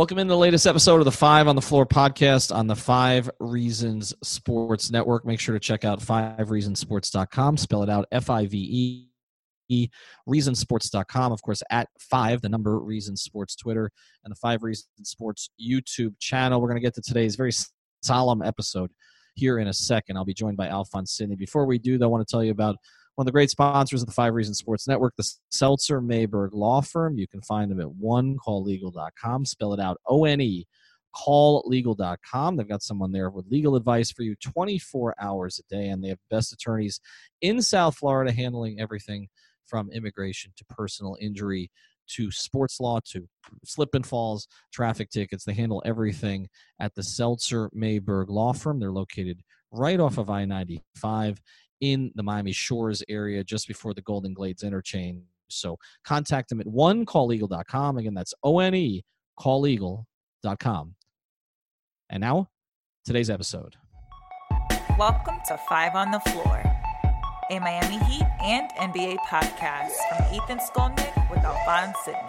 Welcome in the latest episode of the Five on the Floor podcast on the Five Reasons Sports Network. Make sure to check out fivereasonsports.com. Spell it out F I V E reasonsports.com. Of course, at five, the number Reason Sports Twitter, and the Five Reasons Sports YouTube channel. We're going to get to today's very solemn episode here in a second. I'll be joined by Alphonse Sidney. Before we do, though, I want to tell you about one of the great sponsors of the Five Reasons Sports Network, the Seltzer Mayberg Law Firm. You can find them at onecalllegal.com. Spell it out O N E, calllegal.com. They've got someone there with legal advice for you 24 hours a day, and they have best attorneys in South Florida handling everything from immigration to personal injury to sports law to slip and falls, traffic tickets. They handle everything at the Seltzer Mayberg Law Firm. They're located right off of I 95 in the Miami Shores area just before the Golden Glades interchange. So contact them at onecalllegal.com. Again, that's O N E calllegal.com. And now, today's episode. Welcome to Five on the Floor, a Miami Heat and NBA podcast from Ethan Skolnick with Alphonse Sidney,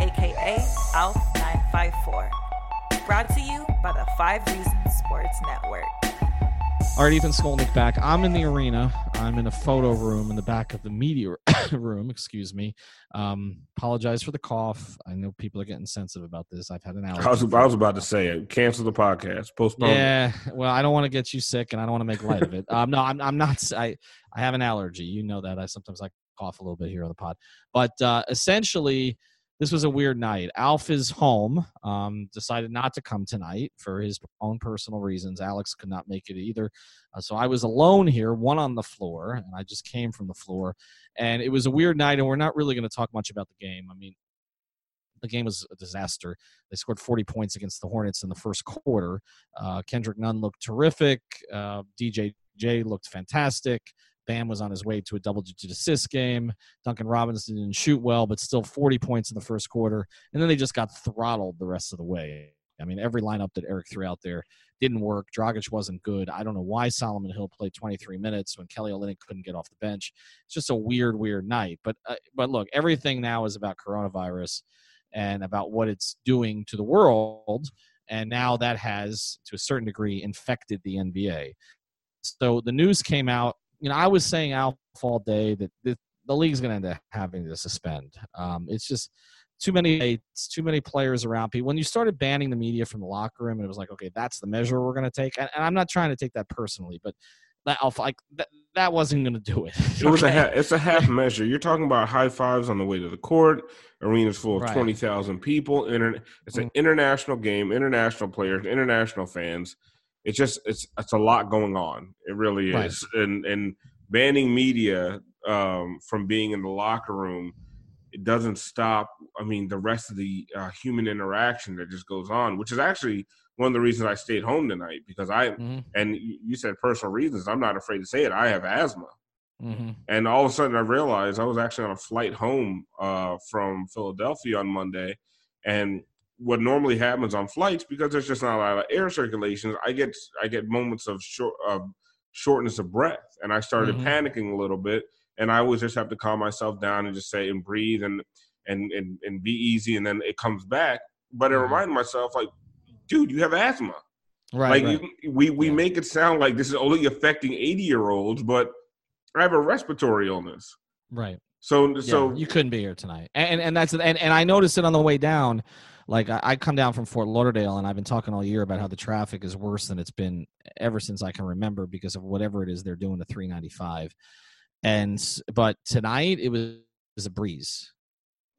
aka ALF954. Brought to you by the Five Reasons Sports Network. All right, Ethan Skolnick back. I'm in the arena. I'm in a photo room in the back of the media room. Excuse me. Um, apologize for the cough. I know people are getting sensitive about this. I've had an allergy. I was, I was about to say it. Cancel the podcast. Postpone. Yeah. Well, I don't want to get you sick, and I don't want to make light of it. Um, no, I'm, I'm not. I I have an allergy. You know that. I sometimes I cough a little bit here on the pod, but uh, essentially this was a weird night. Alf is home. Um, decided not to come tonight for his own personal reasons. Alex could not make it either. Uh, so I was alone here, one on the floor, and I just came from the floor. And it was a weird night, and we're not really going to talk much about the game. I mean, the game was a disaster. They scored 40 points against the Hornets in the first quarter. Uh, Kendrick Nunn looked terrific. Uh, DJ J looked fantastic. Bam was on his way to a double digit assist game. Duncan Robinson didn't shoot well, but still 40 points in the first quarter. And then they just got throttled the rest of the way. I mean, every lineup that Eric threw out there didn't work. Dragic wasn't good. I don't know why Solomon Hill played 23 minutes when Kelly Olynyk couldn't get off the bench. It's just a weird, weird night. But uh, but look, everything now is about coronavirus and about what it's doing to the world. And now that has, to a certain degree, infected the NBA. So the news came out you know, I was saying Alf all day that the, the league's going to end up having to suspend. Um, it's just too many it's too many players around people. When you started banning the media from the locker room, it was like, okay, that's the measure we're going to take. And, and, I'm not trying to take that personally, but that like that, that wasn't going to do it. It was a half, it's a half measure. You're talking about high fives on the way to the court. Arenas full of right. twenty thousand people. Inter, it's an mm-hmm. international game. International players, international fans it's just it's it's a lot going on. It really right. is, and and banning media um, from being in the locker room it doesn't stop. I mean, the rest of the uh, human interaction that just goes on, which is actually one of the reasons I stayed home tonight because I mm-hmm. and you said personal reasons. I'm not afraid to say it. I have asthma. Mm-hmm. And all of a sudden, I realized I was actually on a flight home uh, from Philadelphia on Monday, and what normally happens on flights because there's just not a lot of air circulation. I get I get moments of short of shortness of breath, and I started mm-hmm. panicking a little bit. And I always just have to calm myself down and just say and breathe and and and, and be easy, and then it comes back. But I mm-hmm. reminded myself, like, dude, you have asthma. Right. Like right. You, we we yeah. make it sound like this is only affecting 80 year olds, but I have a respiratory illness. Right. So so you couldn't be here tonight, and and that's and and I noticed it on the way down like I, come down from Fort Lauderdale and I've been talking all year about how the traffic is worse than it's been ever since I can remember because of whatever it is they're doing to 395. And but tonight it was, it was a breeze.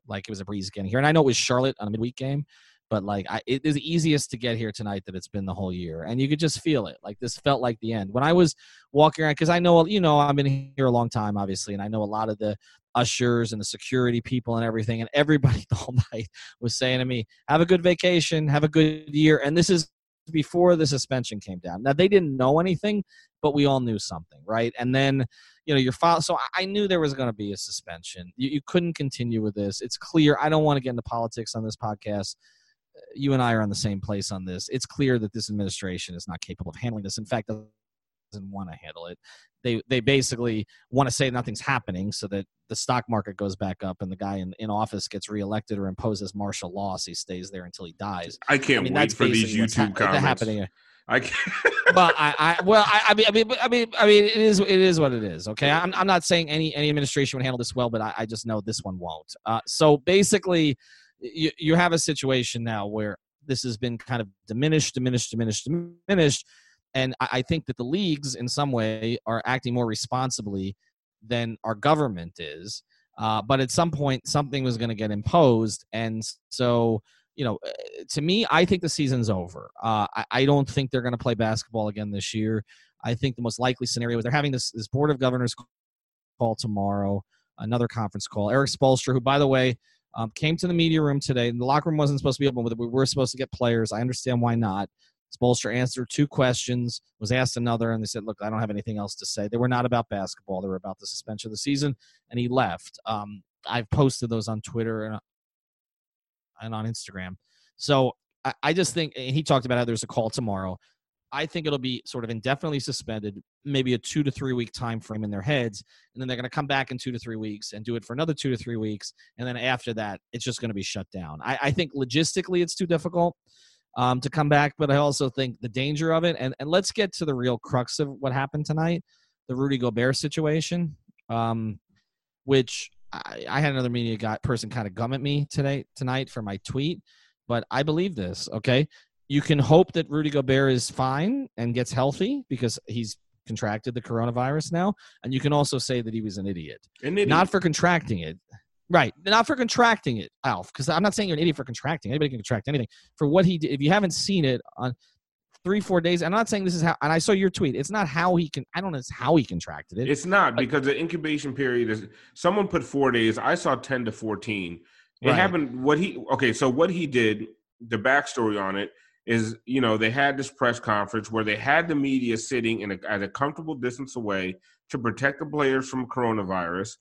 Like it was a breeze getting here. And I know it was Charlotte on a midweek game, but like I, it is easiest to get here tonight that it's been the whole year and you could just feel it. Like this felt like the end. When i was walking around because i know you know i've been here a long time obviously and i know a lot of the ushers and the security people and everything and everybody the whole night was saying to me have a good vacation have a good year and this is before the suspension came down. Now they didn't know anything but we all knew something right? And then you know your file so i knew there was going to be a suspension. You, you couldn't continue with this. It's clear. I don't want to get into politics on this podcast you and I are on the same place on this. It's clear that this administration is not capable of handling this. In fact, doesn't want to handle it. They they basically want to say nothing's happening so that the stock market goes back up and the guy in, in office gets reelected or imposes martial law. So he stays there until he dies. I can't I mean, wait for these YouTube ha- comments. Happening. I can't. well, I, I well, I, I, mean, I mean, I mean, I mean, it is, it is what it is. Okay, I'm, I'm not saying any any administration would handle this well, but I, I just know this one won't. Uh, so basically, you you have a situation now where this has been kind of diminished, diminished, diminished, diminished, and I, I think that the leagues, in some way, are acting more responsibly than our government is. Uh, but at some point, something was going to get imposed, and so you know, uh, to me, I think the season's over. Uh, I, I, don't think they're going to play basketball again this year. I think the most likely scenario is they're having this, this board of governors call tomorrow, another conference call. Eric Spoelstra, who, by the way, um, came to the media room today. The locker room wasn't supposed to be open, but we were supposed to get players. I understand why not. Spoelstra answered two questions, was asked another, and they said, "Look, I don't have anything else to say." They were not about basketball; they were about the suspension of the season, and he left. Um, I've posted those on Twitter and and on Instagram. So I, I just think and he talked about how there's a call tomorrow. I think it'll be sort of indefinitely suspended, maybe a two to three week time frame in their heads, and then they're going to come back in two to three weeks and do it for another two to three weeks, and then after that, it's just going to be shut down. I, I think logistically it's too difficult um, to come back, but I also think the danger of it, and, and let's get to the real crux of what happened tonight, the Rudy Gobert situation, um, which I, I had another media guy person kind of gum at me today tonight for my tweet, but I believe this. Okay, you can hope that Rudy Gobert is fine and gets healthy because he's contracted the coronavirus now, and you can also say that he was an idiot, an idiot. not for contracting it. Right, not for contracting it, Alf. Because I'm not saying you're an idiot for contracting. Anybody can contract anything. For what he did, if you haven't seen it on three, four days. I'm not saying this is how, and I saw your tweet. It's not how he can. I don't know. It's how he contracted it. It's not because the incubation period is. Someone put four days. I saw ten to fourteen. It right. happened. What he okay? So what he did. The backstory on it is, you know, they had this press conference where they had the media sitting in a, at a comfortable distance away to protect the players from coronavirus.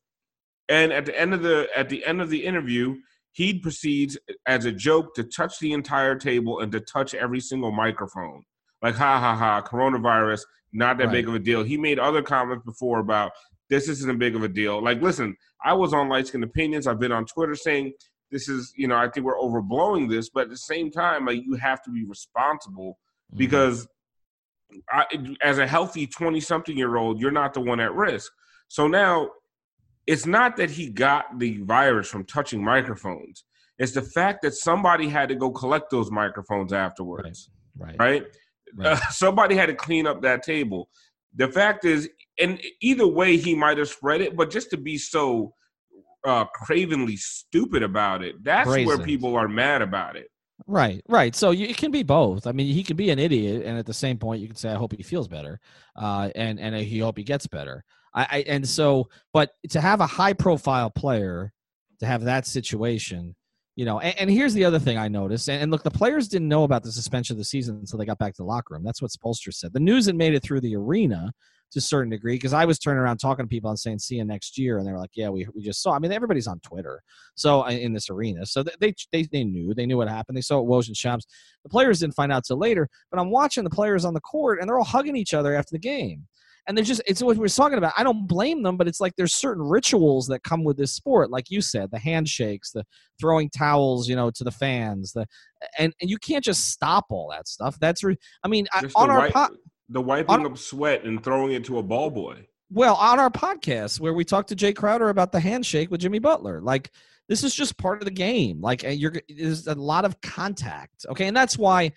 And at the end of the at the end of the interview, he proceeds as a joke to touch the entire table and to touch every single microphone like ha ha ha coronavirus not that right. big of a deal he made other comments before about this isn't a big of a deal like listen i was on light skin opinions i've been on twitter saying this is you know i think we're overblowing this but at the same time like you have to be responsible mm-hmm. because I, as a healthy 20 something year old you're not the one at risk so now it's not that he got the virus from touching microphones it's the fact that somebody had to go collect those microphones afterwards right, right? right? Right. Uh, somebody had to clean up that table. The fact is, and either way, he might have spread it, but just to be so uh, cravenly stupid about it, that's Brazen. where people are mad about it. Right, right. So you, it can be both. I mean, he can be an idiot, and at the same point, you can say, "I hope he feels better," uh, and and he hope he gets better. I, I and so, but to have a high profile player to have that situation you know, and, and, here's the other thing I noticed. And, and, look, the players didn't know about the suspension of the season until they got back to the locker room. That's what Spoelstra said. The news had made it through the arena to a certain degree because I was turning around talking to people and saying, "See you next year," and they were like, "Yeah, we, we just saw." I mean, everybody's on Twitter, so uh, in this arena, so they they they knew they knew what happened. They saw it Woj and Shams. The players didn't find out till later, but I'm watching the players on the court and they're all hugging each other after the game and there's just it's what we're talking about. I don't blame them, but it's like there's certain rituals that come with this sport, like you said, the handshakes, the throwing towels, you know, to the fans, the and, and you can't just stop all that stuff. That's re- I mean, just on our po- the wiping on, up sweat and throwing it to a ball boy. Well, on our podcast where we talked to Jay Crowder about the handshake with Jimmy Butler, like this is just part of the game. Like you're there's a lot of contact, okay, and that's why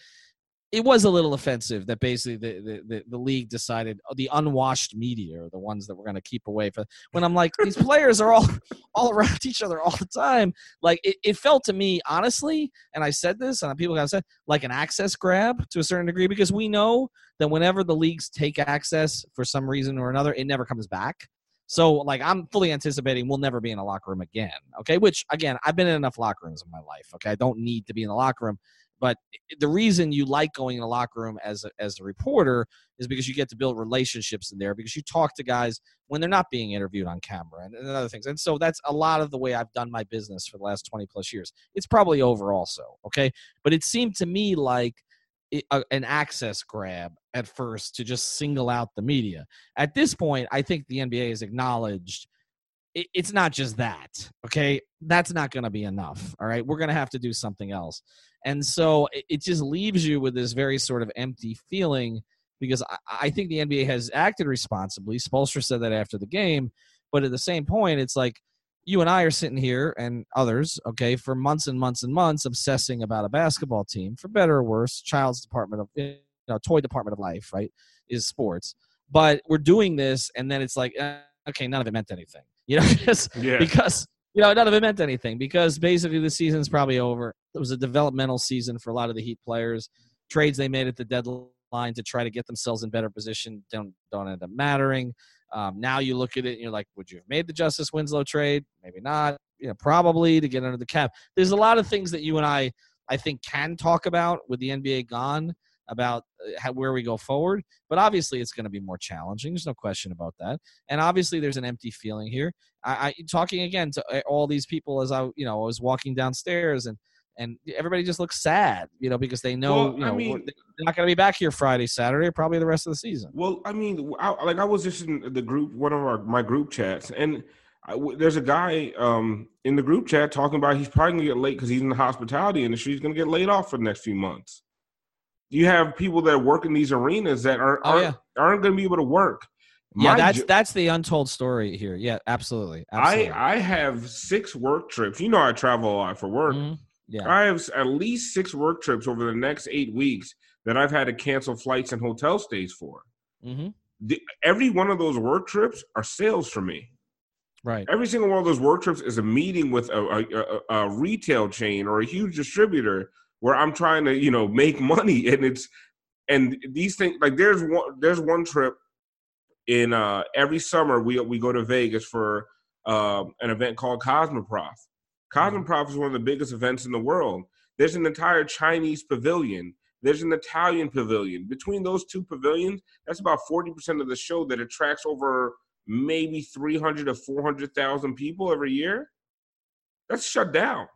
it was a little offensive that basically the, the, the, league decided oh, the unwashed media are the ones that we're going to keep away from when i'm like these players are all all around each other all the time like it, it felt to me honestly and i said this and people got said like an access grab to a certain degree because we know that whenever the leagues take access for some reason or another it never comes back so like I'm fully anticipating we'll never be in a locker room again. Okay, which again I've been in enough locker rooms in my life. Okay, I don't need to be in the locker room. But the reason you like going in the locker room as a, as a reporter is because you get to build relationships in there because you talk to guys when they're not being interviewed on camera and, and other things. And so that's a lot of the way I've done my business for the last 20 plus years. It's probably over also, okay? But it seemed to me like a, uh, an access grab at first to just single out the media. At this point, I think the NBA has acknowledged it, it's not just that. Okay, that's not going to be enough. All right, we're going to have to do something else, and so it, just leaves you with this very sort of empty feeling because I, I think the NBA has acted responsibly. Spoelstra said that after the game, but at the same point, it's like you and I are sitting here and others, okay, for months and months and months obsessing about a basketball team, for better or worse, child's department of you know, toy department of life, right, is sports. But we're doing this, and then it's like, eh, okay, none of it meant anything, you know, because yeah. because you know none of it meant anything because basically the season's probably over. It was a developmental season for a lot of the Heat players. Trades they made at the deadline to try to get themselves in better position don't don't end up mattering. Um, now you look at it and you're like, would you have made the Justice Winslow trade? Maybe not. You know, probably to get under the cap. There's a lot of things that you and I, I think, can talk about with the NBA gone about uh, how, where we go forward. But obviously, it's going to be more challenging. There's no question about that. And obviously, there's an empty feeling here. I, I talking again to uh, all these people as I, you know, I was walking downstairs and and everybody just looks sad, you know, because they know, well, you know, I mean, they're not going to be back here Friday, Saturday, probably the rest of the season. Well, I mean, I, like I was just in the group, one of our my group chats, and I, there's a guy um, in the group chat talking about he's probably going to get late because he's in the hospitality industry. He's going to get laid off for the next few months. You have people that work in these arenas that are, oh, aren't, yeah. aren't going to be able to work. My yeah, that's that's the untold story here. Yeah, absolutely. absolutely. I I have six work trips. You know, I travel a lot for work. Mm-hmm yeah. I have at least six work trips over the next eight weeks that I've had to cancel flights and hotel stays for. Mm-hmm. The, every one of those work trips are sales for me. Right. Every single one of those work trips is a meeting with a, a, a retail chain or a huge distributor where I'm trying to, you know, make money. And it's and these things like there's one there's one trip in uh every summer we we go to Vegas for uh, an event called Cosmoprof Cosmoprof is one of the biggest events in the world. There's an entire Chinese pavilion. There's an Italian pavilion. Between those two pavilions, that's about 40% of the show that attracts over maybe 300 to 400,000 people every year. That's shut down.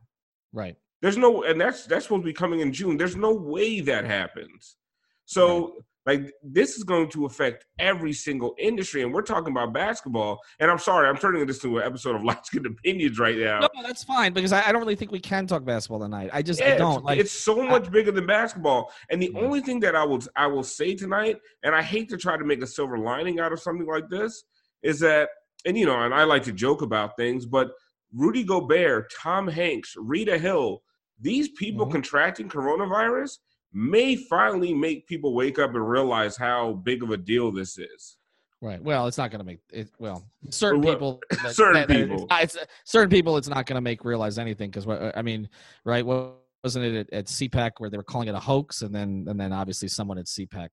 Right. There's no, and that's that's supposed to be coming in June. There's no way that happens. So right. Like this is going to affect every single industry, and we're talking about basketball. And I'm sorry, I'm turning this to an episode of Light Skin Opinions right now. No, that's fine because I, I, don't really think we can talk basketball tonight. I just yeah, I don't like. It's so much I, bigger than basketball. And the yeah. only thing that I will I will say tonight, and I hate to try to make a silver lining out of something like this, is that, and you know, and I like to joke about things, but Rudy Gobert, Tom Hanks, Rita Hill, these people mm-hmm. contracting coronavirus may finally make people wake up and realize how big of a deal this is. Right. Well, it's not going to make it. Well, certain people, that, certain that, people, it's, it's, certain people, it's not going to make realize anything because I mean, right? Well, wasn't it at, at CPAC where they were calling it a hoax, and then and then obviously someone at CPAC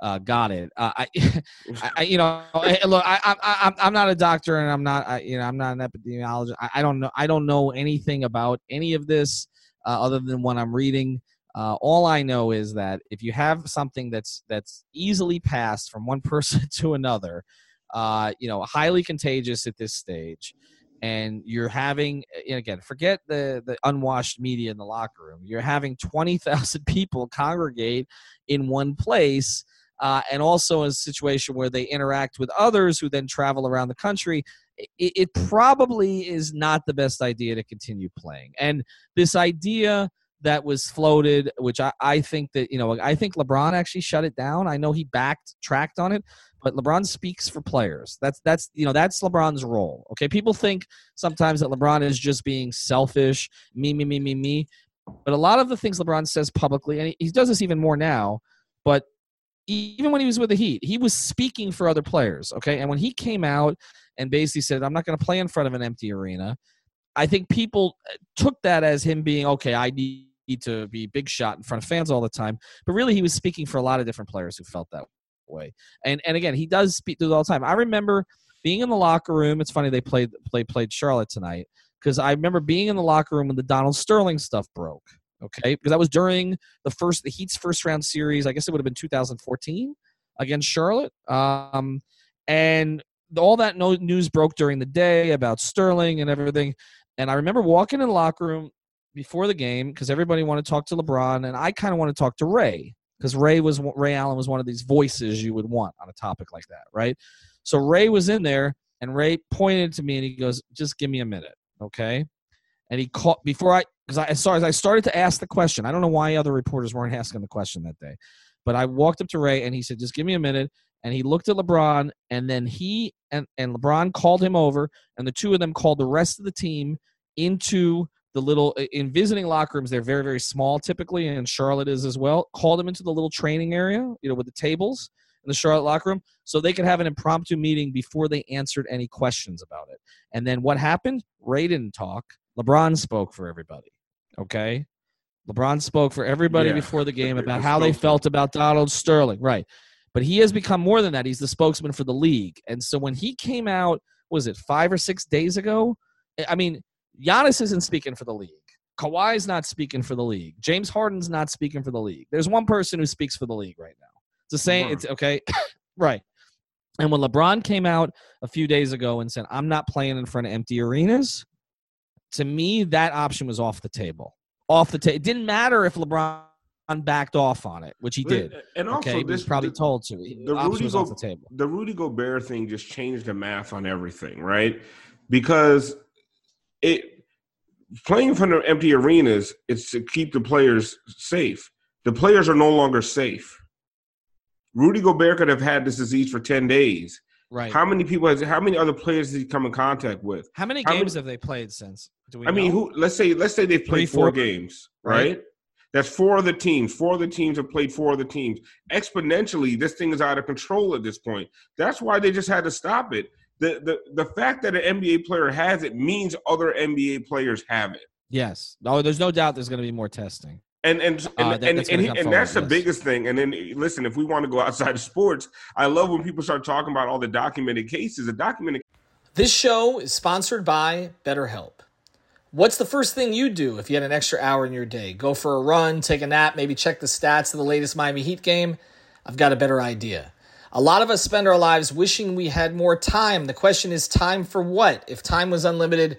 uh, got it. Uh, I, I, you know, look, I, I, I'm I'm not a doctor, and I'm not, I, you know, I'm not an epidemiologist. I, I don't know, I don't know anything about any of this uh, other than what I'm reading. Uh, all I know is that if you have something that's that's easily passed from one person to another, uh, you know, highly contagious at this stage, and you're having and again, forget the the unwashed media in the locker room. You're having twenty thousand people congregate in one place. Uh, and also a situation where they interact with others who then travel around the country, it, it probably is not the best idea to continue playing. And this idea that was floated, which I, I think that, you know, I think LeBron actually shut it down. I know he backed, tracked on it, but LeBron speaks for players. That's, that's, you know, that's LeBron's role. Okay. People think sometimes that LeBron is just being selfish, me, me, me, me, me. But a lot of the things LeBron says publicly, and he, he does this even more now, but even when he was with the Heat, he was speaking for other players. Okay. And when he came out and basically said, I'm not going to play in front of an empty arena, I think people uh, took that as him being, okay, I need to be big shot in front of fans all the time. But really, he was speaking for a lot of different players who felt that way. And and again, he does speak to it all the time. I remember being in the locker room. It's funny they played played played Charlotte tonight because I remember being in the locker room when the Donald Sterling stuff broke. Okay, because that was during the first the Heat's first round series. I guess it would have been 2014 against Charlotte. Um, and all that news broke during the day about Sterling and everything. And I remember walking in the locker room before the game because everybody wanted to talk to LeBron, and I kind of want to talk to Ray. because Ray was Ray Allen was one of these voices you would want on a topic like that, right? So Ray was in there, and Ray pointed to me and he goes, "Just give me a minute, okay?" And he caught before I because I saw as I started to ask the question. I don't know why other reporters weren't asking the question that day, but I walked up to Ray and he said, "Just give me a minute." And he looked at LeBron, and then he and, and LeBron called him over, and the two of them called the rest of the team into the little in visiting locker rooms. They're very very small typically, and Charlotte is as well. Called them into the little training area, you know, with the tables in the Charlotte locker room, so they could have an impromptu meeting before they answered any questions about it. And then what happened? Ray didn't talk. LeBron spoke for everybody. Okay. LeBron spoke for everybody yeah. before the game about how they felt about Donald Sterling. Right. But he has become more than that. He's the spokesman for the league. And so when he came out, was it five or six days ago? I mean, Giannis isn't speaking for the league. Kawhi's not speaking for the league. James Harden's not speaking for the league. There's one person who speaks for the league right now. It's the same. It's okay. right. And when LeBron came out a few days ago and said, I'm not playing in front of empty arenas, to me, that option was off the table. Off the table. It didn't matter if LeBron backed off on it, which he did. Uh, and also, okay? this, probably the, told to. The Rudy, Go, the, table. the Rudy Gobert thing just changed the math on everything, right? Because it playing in front of empty arenas, it's to keep the players safe. The players are no longer safe. Rudy Gobert could have had this disease for ten days. Right. How many people has how many other players has he come in contact with? How many how games many, have they played since? Do we I know? mean, who let's say let's say they've played Three, four, four, games, right? right? That's four of the teams. Four of the teams have played four of the teams. Exponentially, this thing is out of control at this point. That's why they just had to stop it. The the the fact that an NBA player has it means other NBA players have it. Yes. No, there's no doubt there's going to be more testing. And and and, uh, that, and, that's, and, and, and that's the yes. biggest thing. And then listen, if we want to go outside of sports, I love when people start talking about all the documented cases. The documented. This show is sponsored by BetterHelp. What's the first thing you do if you had an extra hour in your day? Go for a run, take a nap, maybe check the stats of the latest Miami Heat game? I've got a better idea. A lot of us spend our lives wishing we had more time. The question is, time for what? If time was unlimited,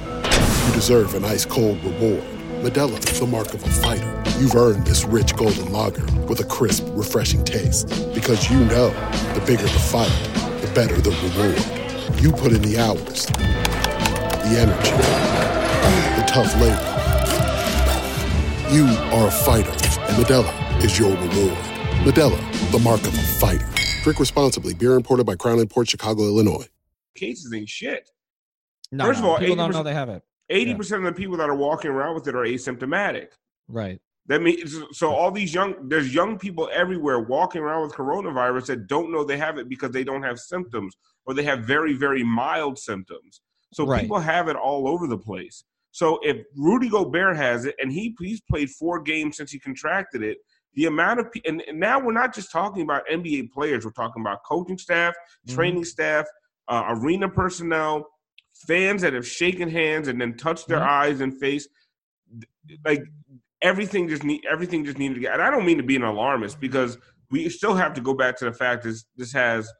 you deserve an ice cold reward. Modelo is the mark of a fighter. You've earned this rich golden lager with a crisp, refreshing taste. Because you know the bigger the fight, the better the reward. You put in the hours, the energy, the tough labor. You are a fighter, and Modelo is your reward. Modelo, the mark of a fighter. Drink responsibly. Beer imported by Crown Imports Chicago, Illinois. Cases ain't shit. No, First no, of all, people don't know they have it. Eighty percent of the people that are walking around with it are asymptomatic. Right. That means so all these young there's young people everywhere walking around with coronavirus that don't know they have it because they don't have symptoms or they have very very mild symptoms. So right. people have it all over the place. So if Rudy Gobert has it and he he's played four games since he contracted it, the amount of and, and now we're not just talking about NBA players, we're talking about coaching staff, mm-hmm. training staff, uh, arena personnel, fans that have shaken hands and then touched their mm-hmm. eyes and face, like everything just need everything just needed to get. And I don't mean to be an alarmist because we still have to go back to the fact that this has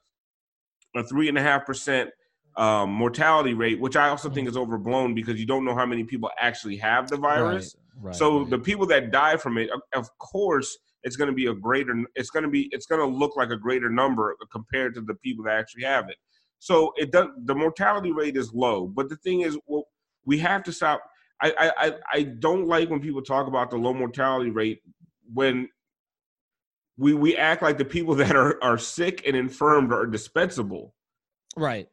a three and a half percent um, mortality rate, which I also think is overblown because you don't know how many people actually have the virus. Right, right, so right. the people that die from it, of course, it's going to be a greater. It's going to be. It's going to look like a greater number compared to the people that actually have it. So it does. The mortality rate is low, but the thing is, well, we have to stop. I, I I don't like when people talk about the low mortality rate when we we act like the people that are are sick and infirmed are dispensable. Right.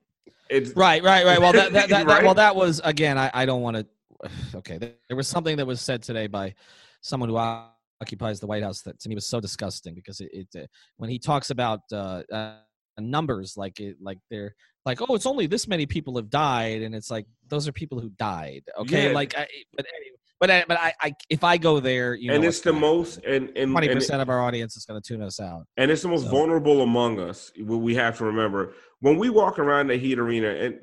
It's Right, right, right. Well, that, that, that, Right? that well, that was again. I, I don't want to. Okay, there was something that was said today by someone who occupies the White House that to me was so disgusting because it, it uh, when he talks about uh, uh, numbers like it like they're like oh it's only this many people have died and it's like those are people who died. Okay, Yeah. like I, but anyway, but I, but I, I if I go there, you know and know it's the most and and twenty percent of our audience is going to tune us out. and it's the most So- vulnerable among us. What we have to remember when we walk around the Heat Arena and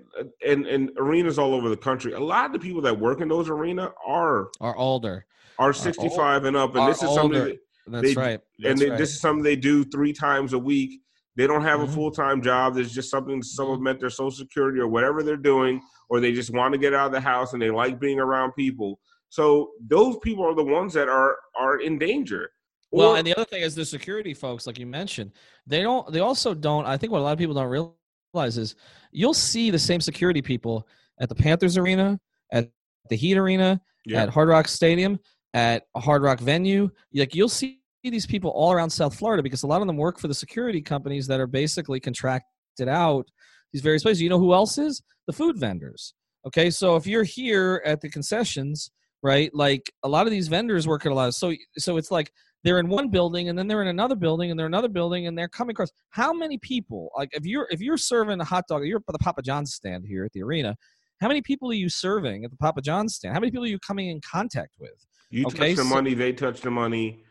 and and arenas all over the country, a lot of the people that work in those arena are Are older. are 65 and up, and this is something. That, That's They- right. and they, right. this is something they do three times a week. They don't have Mhm. a full time job. There's just something to Mm-hmm. supplement their social security or whatever they're doing, or they just want to get out of the house and they like being around people. So those people are the ones that are are in danger. Well, Or- and the other thing is the security folks, like you mentioned, they don't. They also don't. I think what a lot of people don't realize is you'll see the same security people at the Panthers arena, at the Heat arena, yeah, at Hard Rock Stadium, at a Hard Rock venue. Like you'll see these people all around South Florida because a lot of them work for the security companies that are basically contracted out these various places. You know who else is the food vendors? Okay, so if you're here at the concessions, right? Like a lot of these vendors work at a lot. Of, so so it's like they're in one building and then they're in another building and they're another building and they're coming across. How many people? Like if you're if you're serving a hot dog, you're at the Papa John's stand here at the arena. How many people are you serving at the Papa John's stand? How many people are you coming in contact with? you okay, touch the so- money, they touch the money.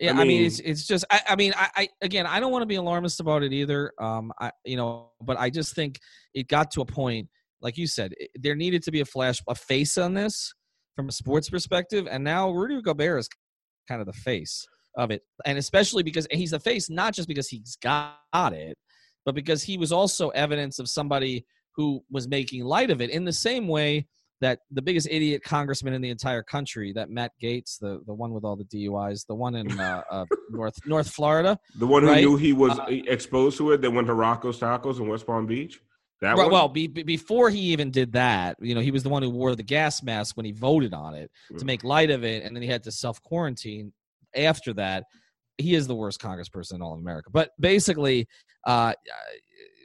Yeah, I I mean, mean- it's it's just I, I mean I, I again I don't want to be alarmist about it either. Um, I you know, but I just think it got to a point, like you said, it, there needed to be a flash a face on this from a sports perspective, and now Rudy Gobert is kind of the face of it, and especially because he's the face not just because he's got it, but because he was also evidence of somebody who was making light of it in the same way that the biggest idiot congressman in the entire country, that Matt Gaetz, the the one with all the DUIs, the one in uh, uh, North North Florida. The one who Right? knew he was Uh, exposed to it, that went to Rocco's Tacos in West Palm Beach. That Right, one? well, be, be- before he even did that, you know, he was the one who wore the gas mask when he voted on it to make light of it, and then he had to self quarantine. After that, he is the worst congressperson in all of America. But basically, uh,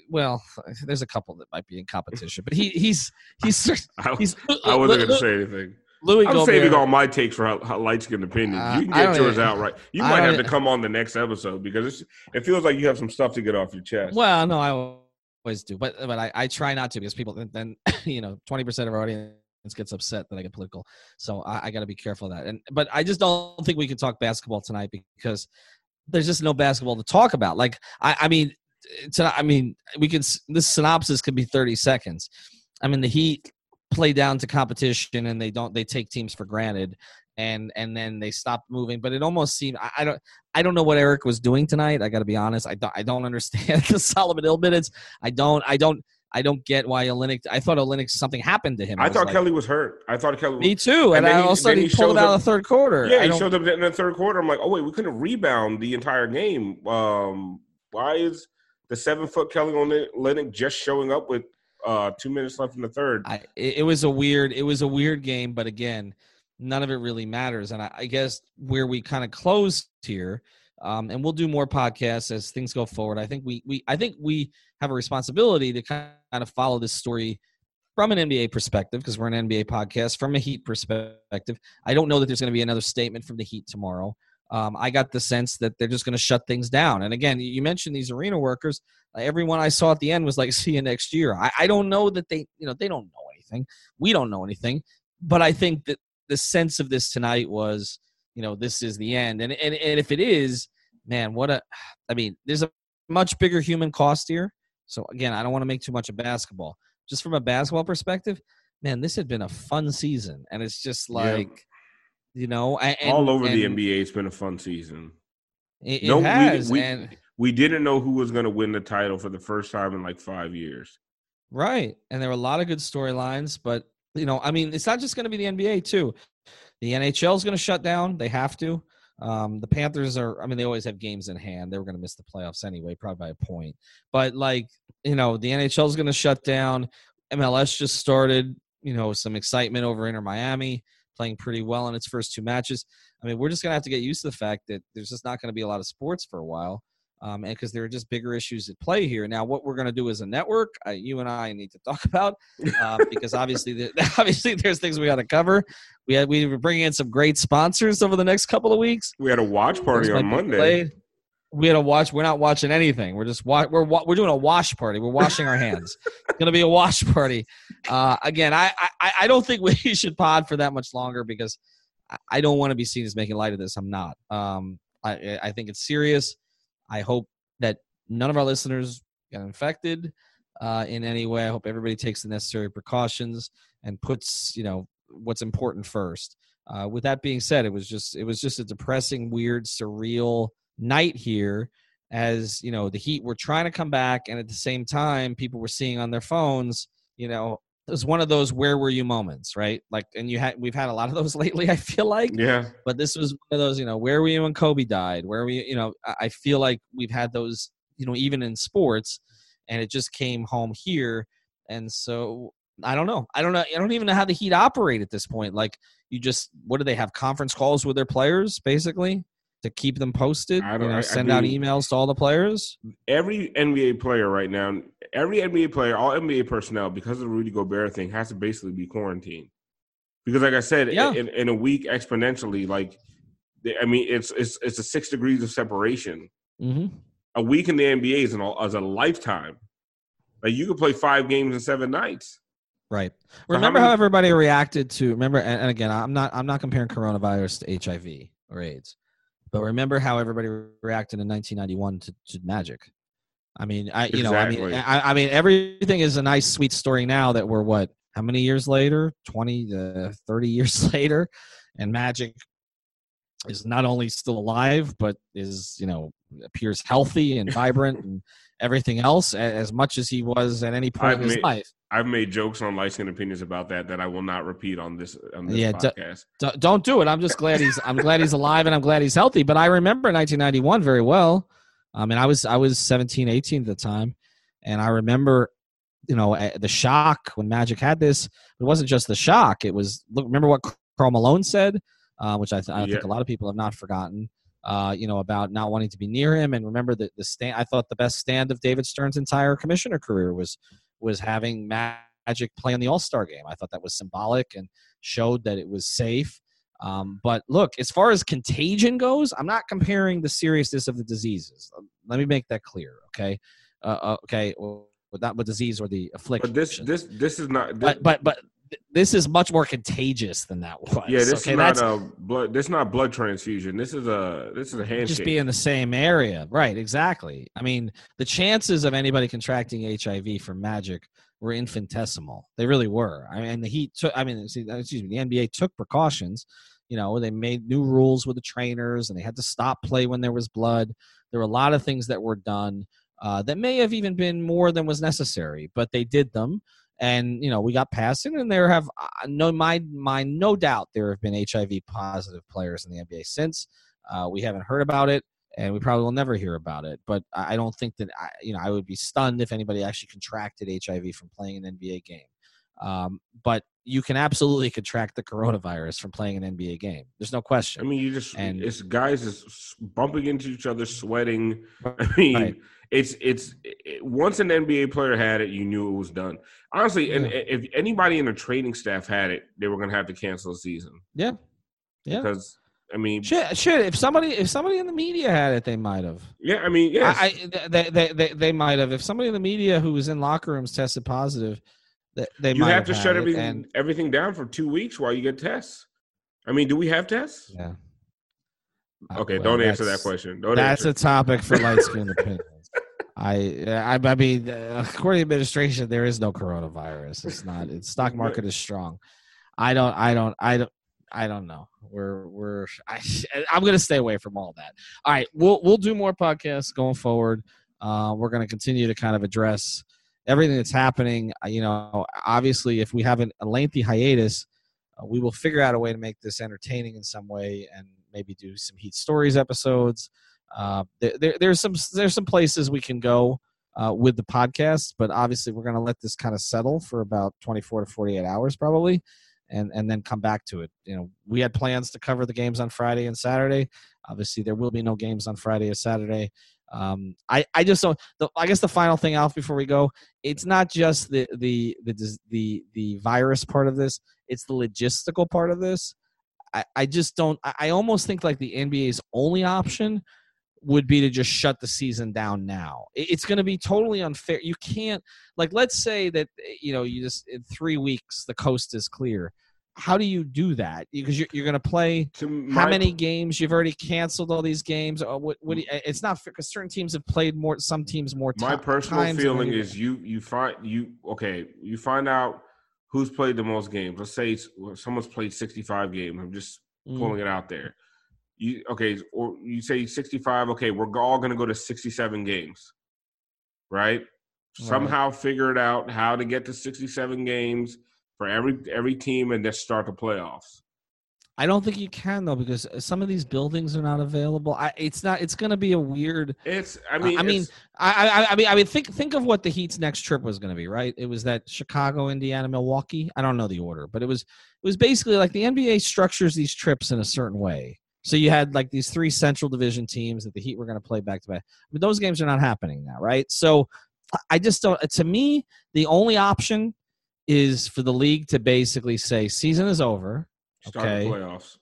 well, there's a couple that might be in competition, but he he's he's I, he's I wasn't going to say anything. Louis I'm Gobert. saving all my takes for how, how light skinned opinions. Uh, you can get yours even- out right. You might have to come on the next episode because it feels like you have some stuff to get off your chest. Well, no, I always do, but but I, I try not to because people then, then you know twenty percent of our audience gets upset that I get political, so I, I got to be careful of that. And but I just don't think we can talk basketball tonight because there's just no basketball to talk about. Like I, I mean, to, I mean, we can this synopsis could be thirty seconds. I mean, the Heat play down to competition and they don't they take teams for granted and and then they stop moving but it almost seemed I, I don't I don't know what Eric was doing tonight. I got to be honest. I don't. I don't understand the Solomon Hill minutes. I don't. I don't. I don't get why Olynyk. I thought Olynyk something happened to him. I was thought like- Kelly was hurt. I thought Kelly. Me too. And, And then I he- also then he, he pulled out up- of the third quarter. Yeah, I he showed up in the third quarter. I'm like, oh wait, we couldn't rebound the entire game. Um, why is the seven foot Kelly Olynyk just showing up with uh two minutes left in the third? I, it, it was a weird. It was a weird game, but again, none of it really matters. And I, I guess where we kind of closed here, um, and we'll do more podcasts as things go forward. I think we we I think we have a responsibility to kind of follow this story from an NBA perspective because we're an NBA podcast. From a Heat perspective, I don't know that there's going to be another statement from the Heat tomorrow. Um, I got the sense that they're just going to shut things down. And again, you mentioned these arena workers. Everyone I saw at the end was like, "See you next year." I, I don't know that they, you know, they don't know anything. We don't know anything. But I think that the sense of this tonight was, you know, this is the end. And and, and if it is, man, what a, I mean, there's a much bigger human cost here. So again, I don't want to make too much of basketball. Just from a basketball perspective, man, this had been a fun season, and it's just Yeah. You know, and, All over the NBA, it's been a fun season. It, it No, we- has, we- and We didn't know who was going to win the title for the first time in like five years. Right. And there were a lot of good storylines, but you know, I mean, it's not just going to be the NBA too. The NHL is going to shut down. They have to. Um, the Panthers are. I mean, they always have games in hand. They were going to miss the playoffs anyway, probably by a point. But like, you know, the NHL is going to shut down. MLS just started. You know, some excitement over Inter Miami playing pretty well in its first two matches. I mean, we're just going to have to get used to the fact that there's just not going to be a lot of sports for a while. Um, and because there are just bigger issues at play here. Now, what we're going to do as a network, uh, you and I need to talk about uh, because obviously, the, obviously, there's things we got to cover. We had we were bringing in some great sponsors over the next couple of weeks. We had a watch party on Monday. Played we had to watch. We're not watching anything. We're just wa- we're wa- we're doing a wash party. We're washing our hands. it's gonna be a wash party. Uh, again, I, I I don't think we should pod for that much longer because I don't want to be seen as making light of this. I'm not. Um, I I think it's serious. I hope that none of our listeners get infected uh, in any way. I hope everybody takes the necessary precautions and puts you know what's important first. Uh, with that being said, it was just it was just a depressing, weird, surreal night here as you know the heat were trying to come back and at the same time people were seeing on their phones you know it was one of those where were you moments right? Like and you had we've had a lot of those lately i feel like. Yeah. But this was one of those you know where were you when kobe died? Where were you you know i feel like we've had those you know even in sports and it just came home here. And so i don't know. I don't know i don't even know how the heat operate at this point. Like you just what do they have conference calls with their players basically to keep them posted? I don't, you know, send I mean, out emails to all the players. Every NBA player right now, every NBA player, all NBA personnel, because of the Rudy Gobert thing, has to basically be quarantined. Because, like I said, yeah. in, in a week exponentially, like I mean, it's it's it's a six degrees of separation. Mm-hmm. A week in the NBA is an as a lifetime. Like you could play five games in seven nights. Right. So remember how, many, how, everybody reacted to remember and, and, again I'm not I'm not comparing coronavirus to HIV or AIDS. But remember how everybody reacted in 1991 to, to Magic. I mean, I you exactly. know, I mean, I, I, mean, everything is a nice, sweet story now that we're what, how many years later? 20 to 30 years later, and Magic is not only still alive, but is you know appears healthy and vibrant and everything else as much as he was at any point I've in his life. I've made jokes on Skin Opinions about that that I will not repeat on this on this yeah, podcast. D- d- don't do it. I'm just glad he's I'm glad he's alive and I'm glad he's healthy. But I remember 1991 very well. I mean, I was I was 17, 18 at the time, and I remember, you know, the shock when Magic had this. It wasn't just the shock. It was look. Remember what Karl Malone said, uh, which I, th- I yeah. think a lot of people have not forgotten. Uh, you know, about not wanting to be near him, and remember that the stand. I thought the best stand of David Stern's entire commissioner career was was having Magic play in the All Star game. I thought that was symbolic and showed that it was safe. Um, but look, as far as contagion goes, I'm not comparing the seriousness of the diseases. Um, let me make that clear, okay? Uh, uh okay, well, not with disease or the affliction. But this, this, this is not. This, but, but, but this is much more contagious than that was. Yeah, this okay? is not a blood. This is not blood transfusion. This is a this is a handshake. Just be in the same area, right? Exactly. I mean, the chances of anybody contracting HIV from Magic were infinitesimal. They really were. I mean, the Heat took. I mean, excuse me. The NBA took precautions. You know, they made new rules with the trainers, and they had to stop play when there was blood. There were a lot of things that were done uh, that may have even been more than was necessary, but they did them and you know we got past it and there have uh, no my my no doubt there have been hiv positive players in the nba since. Uh, we haven't heard about it and we probably will never hear about it but i don't think that I, you know i would be stunned if anybody actually contracted hiv from playing an nba game. Um, but you can absolutely contract the coronavirus from playing an NBA game. There's no question. I mean, you just and it's guys is bumping into each other, sweating. I mean, right it's it's it, once an NBA player had it, you knew it was done. Honestly, yeah. and if anybody in the training staff had it, they were going to have to cancel the season. Yeah, yeah. Because I mean, shit, shit. If somebody, if somebody in the media had it, they might have. Yeah, I mean, yeah, they, they, they, they might have. If somebody in the media who was in locker rooms tested positive, they, they you have, have to shut everything and, everything down for two weeks while you get tests. I mean, do we have tests? Yeah. Okay, well, don't answer that question. Don't that's answer. a topic for light skin opinions. I, I, I mean, according to administration, there is no coronavirus. It's not. Its stock market is strong. I don't. I don't. I don't. I don't know. We're we're. I, I'm going to stay away from all that. All right, we'll we'll do more podcasts going forward. Uh, we're going to continue to kind of address everything that's happening. You know, obviously, if we have an, a lengthy hiatus, uh, we will figure out a way to make this entertaining in some way and maybe do some heat stories episodes. Uh, there, there's some there's some places we can go uh, with the podcast, but obviously we're going to let this kind of settle for about 24 to 48 hours probably, and and then come back to it. You know, we had plans to cover the games on Friday and Saturday. Obviously, there will be no games on Friday or Saturday. Um, I I just don't. The, I guess the final thing, Alf, before we go, it's not just the the the the the virus part of this; it's the logistical part of this. I, I just don't. I, I almost think like the NBA's only option would be to just shut the season down now. It's going to be totally unfair. You can't like let's say that you know you just in 3 weeks the coast is clear. How do you do that? Because you're, you're going to play how many games? You've already canceled all these games. Uh, what, what you, it's not fair because certain teams have played more. Some teams more. My personal feeling is you you find you okay. You find out who's played the most games. Let's say someone's played 65 games. I'm just mm. pulling it out there you okay, or you say 65, okay, we're all going to go to 67 games, right? right? Somehow figure it out how to get to 67 games for every every team and just start the playoffs. I don't think you can though because some of these buildings are not available. I, it's not. It's going to be a weird. It's. I mean. I mean. I, I. I mean. I mean. Think. Think of what the Heat's next trip was going to be. Right. It was that Chicago, Indiana, Milwaukee. I don't know the order, but it was. It was basically like the NBA structures these trips in a certain way. So you had like these three Central Division teams that the Heat were going to play back to back. But those games are not happening now, right? So I just don't. To me, the only option is for the league to basically say season is over. Start okay, playoffs.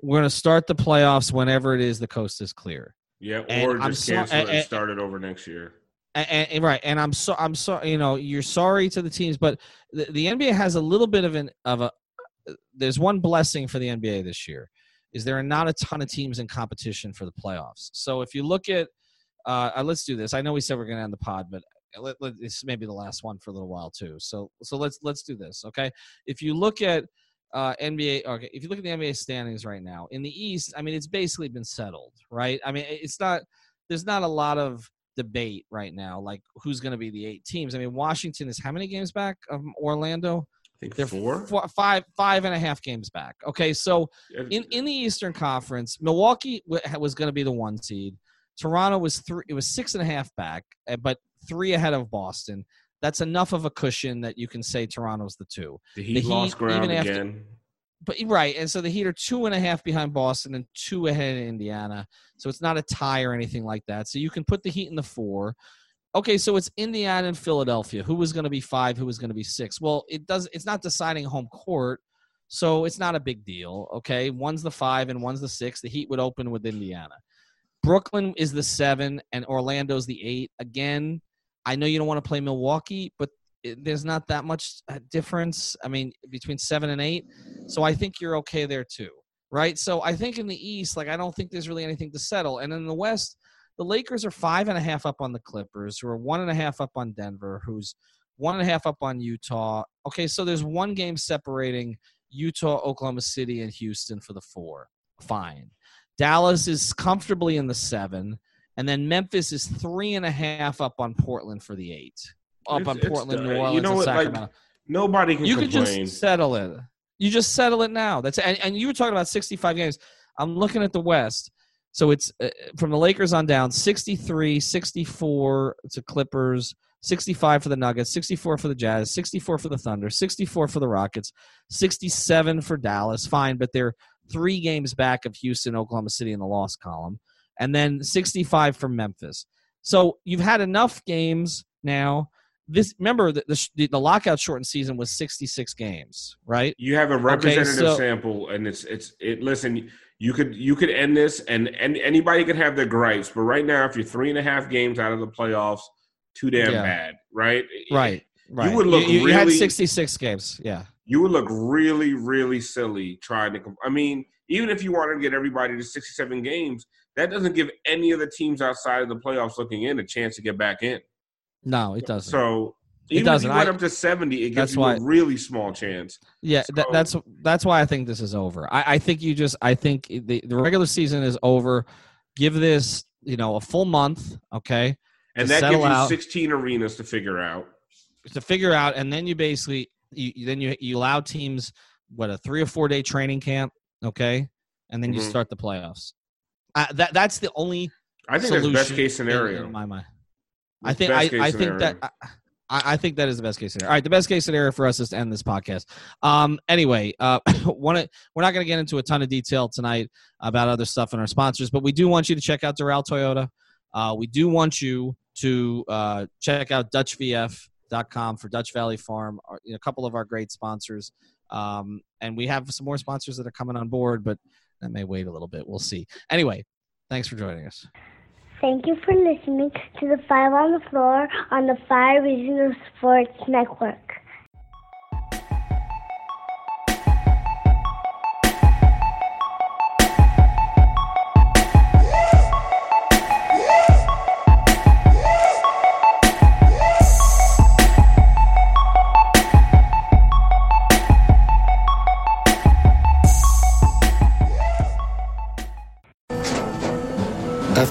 We're going to start the playoffs whenever it is the coast is clear. Yeah, or and just I'm cancel so, and, and start it over next year. And, and, right, and I'm so I'm sorry. You know, you're sorry to the teams, but the, the NBA has a little bit of an of a. There's one blessing for the NBA this year is there are not a ton of teams in competition for the playoffs. So if you look at, uh, uh let's do this. I know we said we're going to end the pod, but let, let, this may be the last one for a little while too. So so let's let's do this. Okay, if you look at uh, NBA, okay, if you look at the NBA standings right now in the East, I mean it's basically been settled, right? I mean it's not. There's not a lot of debate right now, like who's going to be the eight teams. I mean Washington is how many games back of Orlando? I think They're four? four, five, five and a half games back. Okay, so in in the Eastern Conference, Milwaukee was going to be the one seed. Toronto was three. It was six and a half back, eh, but three ahead of Boston. That's enough of a cushion that you can say Toronto's the two. The Heat, the Heat lost ground after, again. But right, and so the Heat are two and a half behind Boston and two ahead of Indiana. So it's not a tie or anything like that. So you can put the Heat in the four. Okay, so it's Indiana and Philadelphia. Who was going to be five? Who was going to be six? Well, it does. It's not deciding home court, so it's not a big deal. Okay, one's the five and one's the six. The Heat would open with Indiana. Brooklyn is the seven and Orlando's the eight. Again, I know you don't want to play Milwaukee, but there's not that much uh, difference. I mean, between seven and eight. So I think you're okay there too, right? So I think in the East, like I don't think there's really anything to settle, and in the West the Lakers are five and a half up on the Clippers, who are one and a half up on Denver, who's one and a half up on Utah. Okay, so there's one game separating Utah, Oklahoma City, and Houston for the four. Fine. Dallas is comfortably in the seven, and then Memphis is three and a half up on Portland for the eight. Up it's, on Portland, New Orleans, you know what, Sacramento. Like, nobody can. You complain. can just settle it. You just settle it now. That's and, and you were talking about 65 games. I'm looking at the West. So it's uh, from the Lakers on down 63, 64 to Clippers, 65 for the Nuggets, 64 for the Jazz, 64 for the Thunder, 64 for the Rockets, 67 for Dallas. Fine, but they're three games back of Houston, Oklahoma City in the loss column, and then 65 from Memphis. So you've had enough games now. This remember the, the, the lockout shortened season was 66 games, right? You have a representative okay, so, sample, and it's it's it. Listen, you could you could end this, and, and anybody could have their gripes, but right now, if you're three and a half games out of the playoffs, too damn yeah. bad, right? Right. Right. You would look. You, you really, had 66 games. Yeah. You would look really, really silly trying to. I mean, even if you wanted to get everybody to 67 games, that doesn't give any of the teams outside of the playoffs looking in a chance to get back in. No, it doesn't. So even it doesn't. if you went I, up to 70, it gives you why, a really small chance. Yeah, so, that's that's why I think this is over. I, I think you just I think the, the regular season is over. Give this, you know, a full month, okay? And that gives you out, 16 arenas to figure out. To figure out, and then you basically you then you you allow teams what a three or four day training camp, okay? And then mm-hmm. you start the playoffs. Uh, that that's the only I think that's best case scenario in, in my mind. I think I, I think that I, I, think that is the best case scenario. All right, the best case scenario for us is to end this podcast. Um, anyway, uh, one, we're not going to get into a ton of detail tonight about other stuff and our sponsors, but we do want you to check out Doral Toyota. Uh, we do want you to uh, check out DutchVF.com for Dutch Valley Farm, know, a couple of our great sponsors. Um, and we have some more sponsors that are coming on board, but that may wait a little bit. We'll see. Anyway, thanks for joining us. Thank you for listening to the Five on the Floor on the Five Reasons Sports Network.